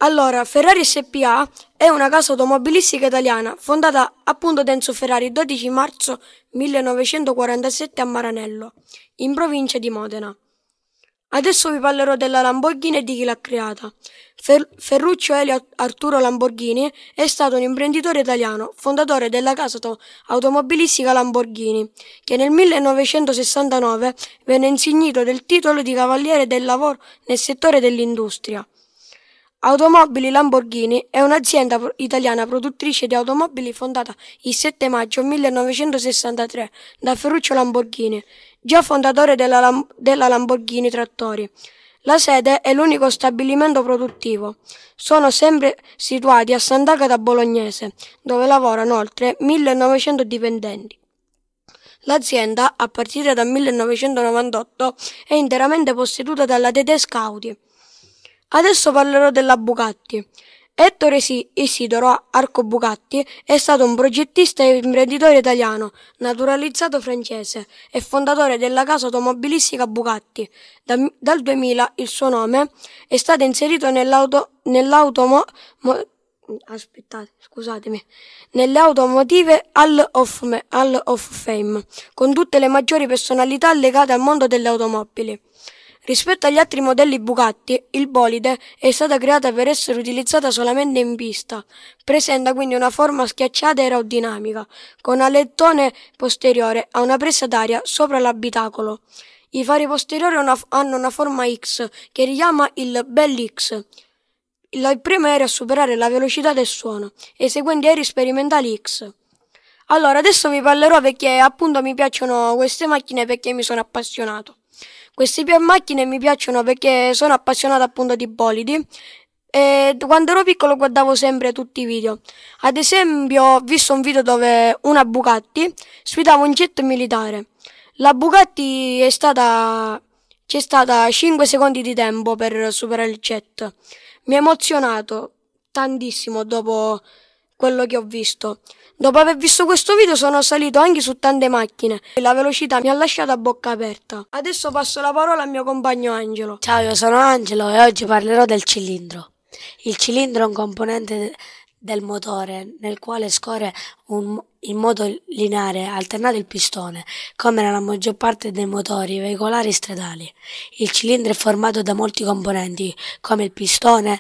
Allora, Ferrari SPA è una casa automobilistica italiana fondata appunto da Enzo Ferrari il 12 marzo 1947 a Maranello, in provincia di Modena. Adesso vi parlerò della Lamborghini e di chi l'ha creata. Fer- Ferruccio Elio Arturo Lamborghini è stato un imprenditore italiano, fondatore della casa auto- automobilistica Lamborghini, che nel 1969 venne insignito del titolo di Cavaliere del Lavoro nel settore dell'industria. Automobili Lamborghini è un'azienda italiana produttrice di automobili fondata il 7 maggio 1963 da Ferruccio Lamborghini, già fondatore della, Lam- della Lamborghini Trattori. La sede è l'unico stabilimento produttivo. Sono sempre situati a Sant'Agata Bolognese, dove lavorano oltre 1900 dipendenti. L'azienda, a partire dal 1998, è interamente posseduta dalla tedesca Audi. Adesso parlerò della Bugatti. Ettore Isi- Isidoro Arco Bugatti è stato un progettista e imprenditore italiano, naturalizzato francese e fondatore della casa automobilistica Bugatti. Da- dal 2000 il suo nome è stato inserito nell'auto, nell'automo, mo- aspettate, scusatemi, nelle automotive Hall of, Hall of Fame, con tutte le maggiori personalità legate al mondo delle automobili. Rispetto agli altri modelli Bugatti, il bolide è stata creata per essere utilizzata solamente in pista. Presenta quindi una forma schiacciata aerodinamica, con alettone posteriore a una presa d'aria sopra l'abitacolo. I fari posteriori hanno una forma X che richiama il Bell X. Il primo aereo a superare la velocità del suono e i seguenti aerei sperimentali X. Allora, adesso vi parlerò perché appunto mi piacciono queste macchine perché mi sono appassionato. Queste macchine mi piacciono perché sono appassionato appunto di bolidi e quando ero piccolo guardavo sempre tutti i video. Ad esempio ho visto un video dove una Bugatti sfidava un jet militare. La Bugatti è stata... c'è stata 5 secondi di tempo per superare il jet. Mi ha emozionato tantissimo dopo quello che ho visto. Dopo aver visto questo video sono salito anche su tante macchine e la velocità mi ha lasciato a bocca aperta. Adesso passo la parola al mio compagno Angelo. Ciao, io sono Angelo e oggi parlerò del cilindro. Il cilindro è un componente de- del motore nel quale scorre un- in modo lineare alternato il pistone, come nella maggior parte dei motori veicolari stradali. Il cilindro è formato da molti componenti, come il pistone.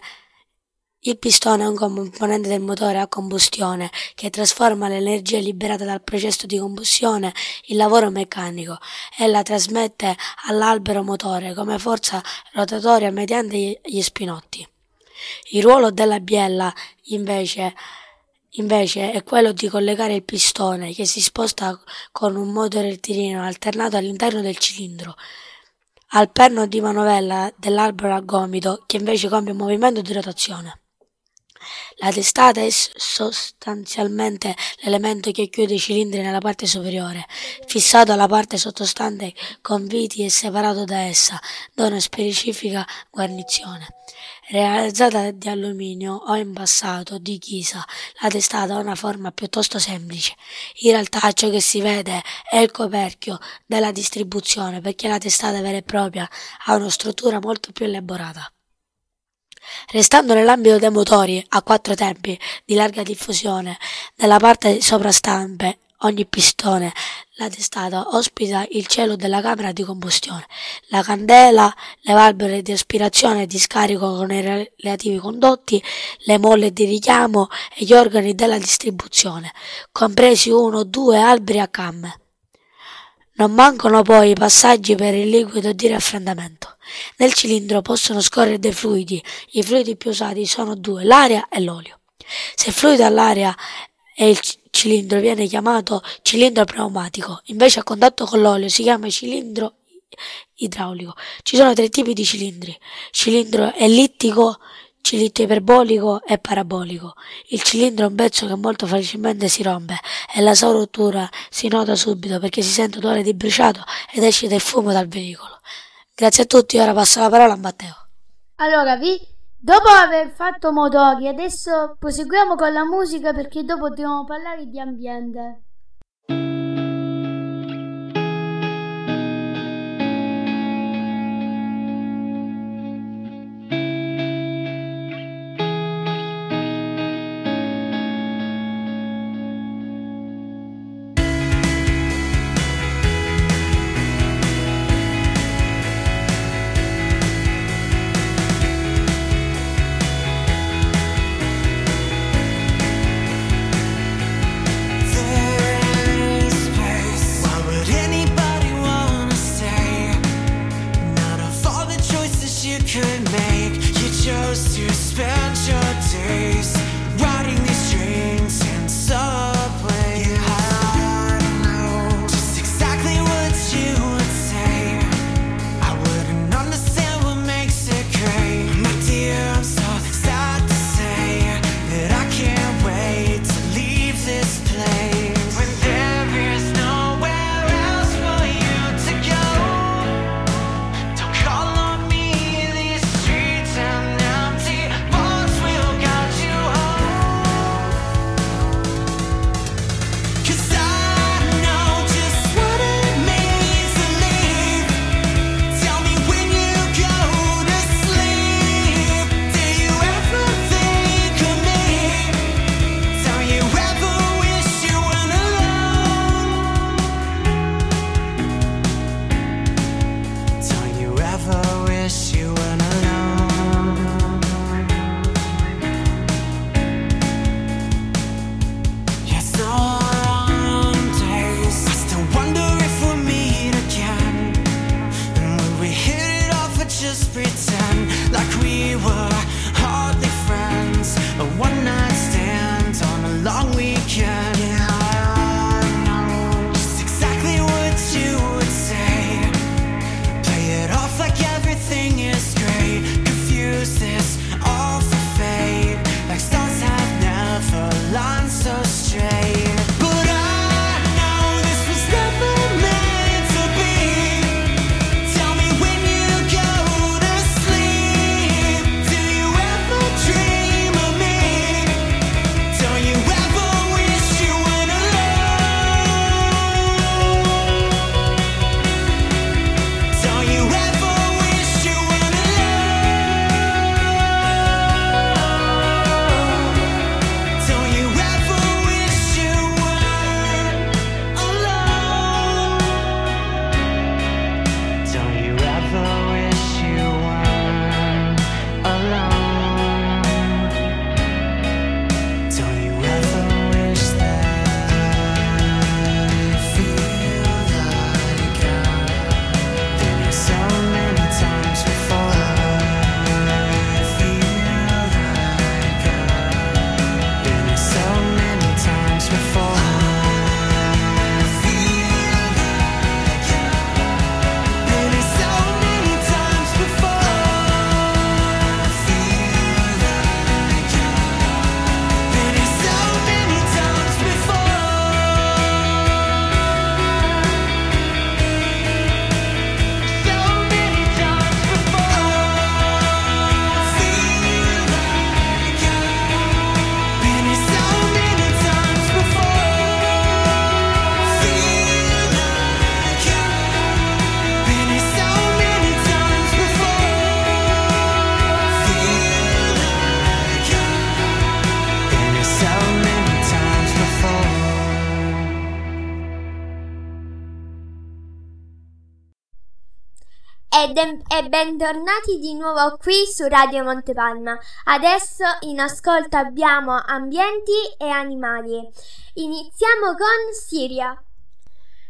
Il pistone è un componente del motore a combustione che trasforma l'energia liberata dal processo di combustione in lavoro meccanico e la trasmette all'albero motore come forza rotatoria mediante gli spinotti. Il ruolo della biella, invece, invece, è quello di collegare il pistone che si sposta con un motore rettilineo alternato all'interno del cilindro al perno di manovella dell'albero a gomito che invece compie un movimento di rotazione. La testata è sostanzialmente l'elemento che chiude i cilindri nella parte superiore, fissato alla parte sottostante con viti e separato da essa da una specifica guarnizione. Realizzata di alluminio o in passato di ghisa, la testata ha una forma piuttosto semplice. In realtà ciò che si vede è il coperchio della distribuzione perché la testata vera e propria ha una struttura molto più elaborata. Restando nell'ambito dei motori a quattro tempi di larga diffusione, nella parte soprastante ogni pistone, la testata ospita il cielo della camera di combustione, la candela, le valvole di aspirazione e di scarico con i relativi condotti, le molle di richiamo e gli organi della distribuzione, compresi uno o due alberi a camme. Non mancano poi i passaggi per il liquido di raffreddamento. Nel cilindro possono scorrere dei fluidi. I fluidi più usati sono due, l'aria e l'olio. Se il fluido all'aria e il cilindro viene chiamato cilindro pneumatico, invece a contatto con l'olio si chiama cilindro idraulico. Ci sono tre tipi di cilindri: cilindro ellittico, cilindro iperbolico e parabolico. Il cilindro è un pezzo che molto facilmente si rompe e la sua rottura si nota subito perché si sente odore di bruciato ed esce del fumo dal veicolo. Grazie a tutti, ora passo la parola a Matteo. Allora, vi, dopo aver fatto motori, adesso proseguiamo con la musica perché dopo dobbiamo parlare di ambiente. E bentornati di nuovo qui su Radio Montepalma. Adesso in ascolto abbiamo ambienti e animali. Iniziamo con Siria.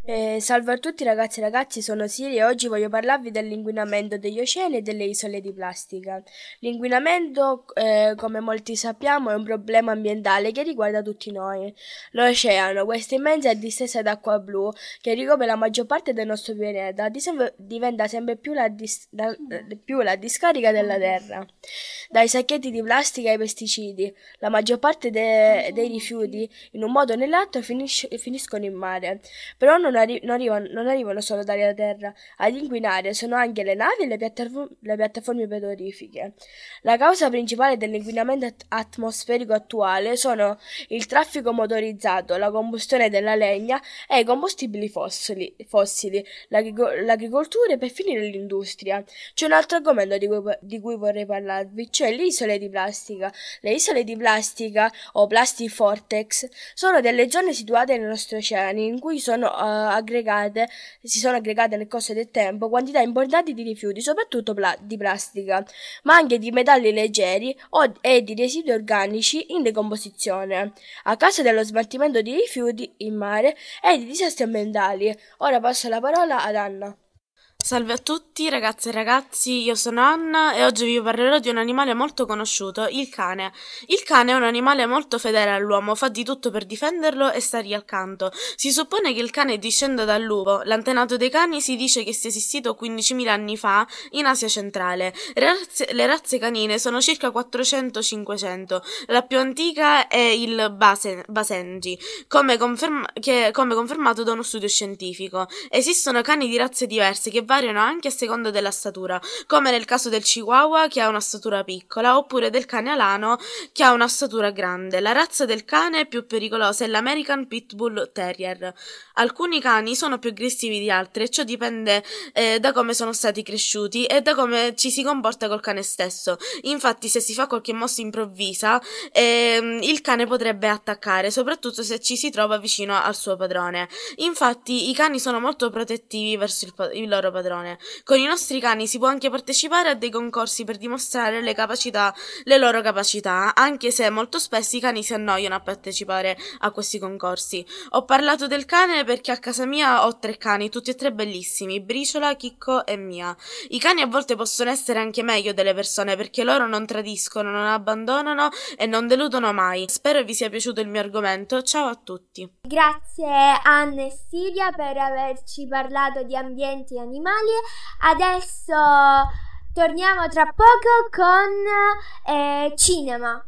Eh, salve a tutti ragazzi e ragazzi, sono Siri e oggi voglio parlarvi dell'inquinamento degli oceani e delle isole di plastica. L'inquinamento, eh, come molti sappiamo, è un problema ambientale che riguarda tutti noi. L'oceano, questa immensa distesa d'acqua blu che ricopre la maggior parte del nostro pianeta, disem- diventa sempre più la, dis- la- più la discarica della Terra. Dai sacchetti di plastica ai pesticidi, la maggior parte de- dei rifiuti, in un modo o nell'altro, finisce- finiscono in mare. Però non, arri- non arrivano, non arrivano solo dalla terra, ad inquinare sono anche le navi e le, piattafo- le piattaforme petrolifere. La causa principale dell'inquinamento at- atmosferico attuale sono il traffico motorizzato, la combustione della legna e i combustibili fossili, fossili l'agrico- l'agricoltura e per finire l'industria. C'è un altro argomento di cui, di cui vorrei parlarvi, cioè le isole di plastica. Le isole di plastica o plastic vortex sono delle zone situate nei nostri oceani in cui sono uh, aggregate, si sono aggregate nel corso del tempo quantità importanti di rifiuti, soprattutto pla- di plastica, ma anche di metalli leggeri o- e di residui organici in decomposizione, a causa dello smaltimento di rifiuti in mare e di disastri ambientali. Ora passo la parola ad Anna. Salve a tutti ragazze e ragazzi, io sono Anna e oggi vi parlerò di un animale molto conosciuto, il cane. Il cane è un animale molto fedele all'uomo, fa di tutto per difenderlo e stargli accanto. Si suppone che il cane discenda dal lupo, l'antenato dei cani si dice che sia esistito 15.000 anni fa in Asia centrale. Le razze, le razze canine sono circa 400-500, la più antica è il Base, Basenji, come, conferma, che, come confermato da uno studio scientifico. Esistono cani di razze diverse che variano anche a seconda della statura, come nel caso del Chihuahua che ha una statura piccola, oppure del cane alano che ha una statura grande. La razza del cane più pericolosa è l'American Pitbull Terrier. Alcuni cani sono più aggressivi di altri e ciò dipende eh, da come sono stati cresciuti e da come ci si comporta col cane stesso. Infatti, se si fa qualche mossa improvvisa, ehm, il cane potrebbe attaccare, soprattutto se ci si trova vicino al suo padrone. Infatti, i cani sono molto protettivi verso il, pa- il loro padrone. Con i nostri cani si può anche partecipare a dei concorsi per dimostrare le capacità, le loro capacità, anche se molto spesso i cani si annoiano a partecipare a questi concorsi. Ho parlato del cane perché a casa mia ho tre cani, tutti e tre bellissimi, Briciola, Chicco e Mia. I cani a volte possono essere anche meglio delle persone perché loro non tradiscono, non abbandonano e non deludono mai. Spero vi sia piaciuto il mio argomento. Ciao a tutti. Grazie Anna e Silvia per averci parlato di ambienti e animali. Adesso torniamo tra poco con eh, cinema.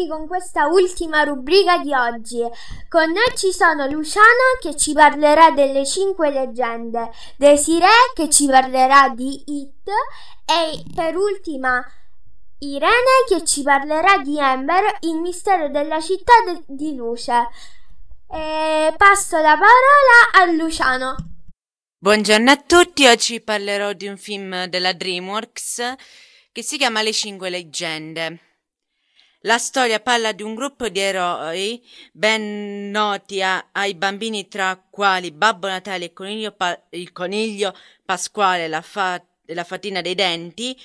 Tornati con questa ultima rubrica di oggi. Con noi ci sono Luciano che ci parlerà delle cinque leggende, Desiree che ci parlerà di It e per ultima Irene che ci parlerà di Ember, il mistero della città de- di luce. E passo la parola a Luciano. Buongiorno a tutti, oggi parlerò di un film della DreamWorks che si chiama Le Cinque Leggende. La storia parla di un gruppo di eroi ben noti a- ai bambini tra quali Babbo Natale e Coniglio Pa- il coniglio Pasquale la fa- la fatina dei denti,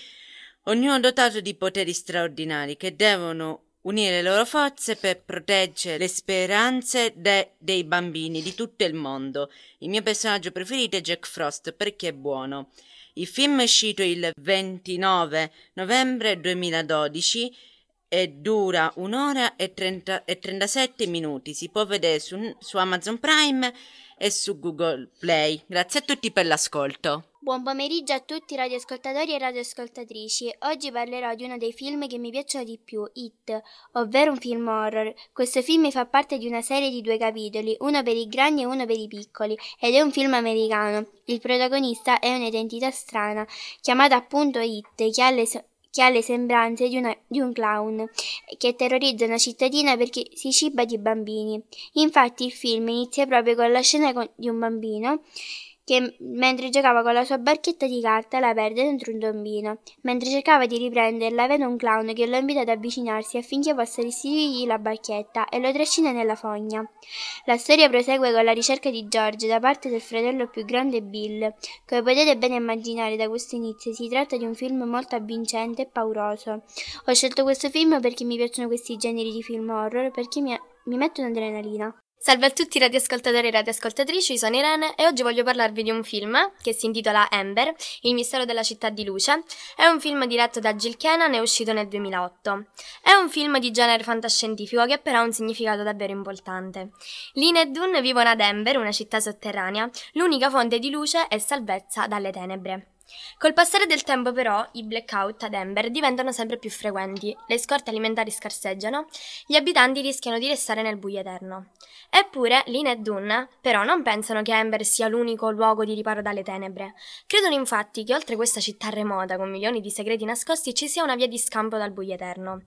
ognuno dotato di poteri straordinari che devono unire le loro forze per proteggere le speranze de- dei bambini di tutto il mondo. Il mio personaggio preferito è Jack Frost perché è buono. Il film è uscito il 29 novembre 2012 e dura un'ora e, 30 e 37 minuti. Si può vedere su, su Amazon Prime e su Google Play. Grazie a tutti per l'ascolto. Buon pomeriggio a tutti radioascoltatori e radioascoltatrici. Oggi parlerò di uno dei film che mi piacciono di più, It, ovvero un film horror. Questo film fa parte di una serie di due capitoli, uno per i grandi e uno per i piccoli, ed è un film americano. Il protagonista è un'identità strana, chiamata appunto It, che ha le, so- che ha le sembranze di, una- di un clown, che terrorizza una cittadina perché si ciba di bambini. Infatti il film inizia proprio con la scena con- di un bambino che mentre giocava con la sua barchetta di carta la perde dentro un tombino. Mentre cercava di riprenderla, vede un clown che lo invita ad avvicinarsi affinché possa restituirgli la barchetta e lo trascina nella fogna. La storia prosegue con la ricerca di George da parte del fratello più grande Bill. Come potete bene immaginare da questo inizio, si tratta di un film molto avvincente e pauroso. Ho scelto questo film perché mi piacciono questi generi di film horror, perché mi, mi mettono adrenalina. Salve a tutti radioascoltatori e radioascoltatrici, sono Irene e oggi voglio parlarvi di un film che si intitola Ember, il mistero della città di luce. È un film diretto da Jill Kenan e uscito nel 2008. È un film di genere fantascientifico che però ha un significato davvero importante. Lynn e Dune vivono ad Ember, una città sotterranea, l'unica fonte di luce e salvezza dalle tenebre. Col passare del tempo però i blackout ad Ember diventano sempre più frequenti, le scorte alimentari scarseggiano, gli abitanti rischiano di restare nel buio eterno. Eppure Lynn e Dunn però non pensano che Ember sia l'unico luogo di riparo dalle tenebre. Credono infatti che oltre questa città remota con milioni di segreti nascosti ci sia una via di scampo dal buio eterno.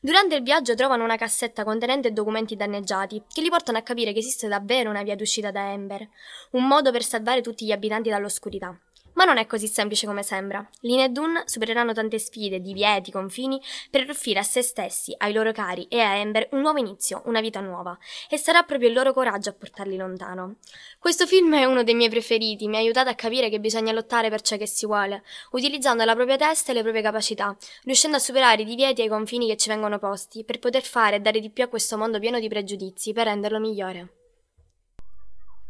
Durante il viaggio trovano una cassetta contenente documenti danneggiati che li portano a capire che esiste davvero una via d'uscita da Ember, un modo per salvare tutti gli abitanti dall'oscurità. Ma non è così semplice come sembra. Lynn e Dune supereranno tante sfide, divieti, confini per offrire a se stessi, ai loro cari e a Ember un nuovo inizio, una vita nuova. E sarà proprio il loro coraggio a portarli lontano. Questo film è uno dei miei preferiti, mi ha aiutato a capire che bisogna lottare per ciò che si vuole, utilizzando la propria testa e le proprie capacità, riuscendo a superare i divieti e i confini che ci vengono posti, per poter fare e dare di più a questo mondo pieno di pregiudizi, per renderlo migliore.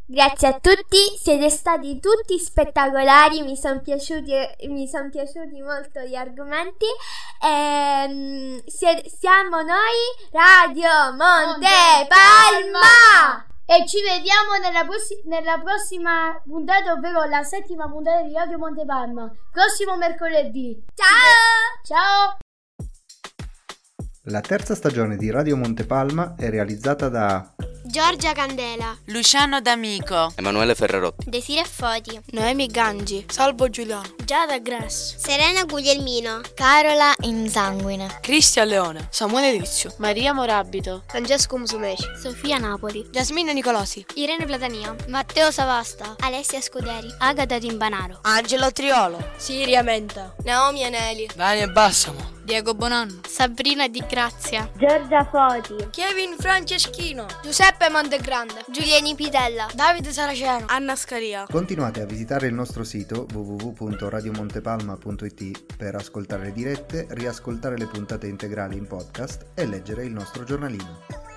Grazie a tutti, siete stati tutti spettacolari, mi sono piaciuti, son piaciuti molto gli argomenti. Ehm, sie- siamo noi, Radio Monte Palma! E ci vediamo nella, prossi- nella prossima puntata, ovvero la settima puntata di Radio Monte Palma. Prossimo mercoledì. Ciao! Ciao! La terza stagione di Radio Montepalma è realizzata da Giorgia Candela, Luciano D'Amico, Emanuele Ferrarotti, Desire Foti, Noemi Gangi, Salvo Giuliano, Giada Grass, Serena Guglielmino, Carola Insanguine, Cristian Leone, Samuele Rizio, Maria Morabito, Francesco Musumeci, Sofia Napoli, Giasmina Nicolosi, Irene Platania, Matteo Savasta, Alessia Scuderi, Agata Timbanaro, Angelo Triolo, Siria Menta, Naomi Aneli, Daniel Bassamo, Diego Bonanno, Sabrina Di Grazia, Giorgia Foti, Kevin Franceschino, Giuseppe Montegrande, Giuliani Pitella, Davide Saraceno, Anna Scaria. Continuate a visitare il nostro sito www.radiomontepalma.it per ascoltare le dirette, riascoltare le puntate integrali in podcast e leggere il nostro giornalino.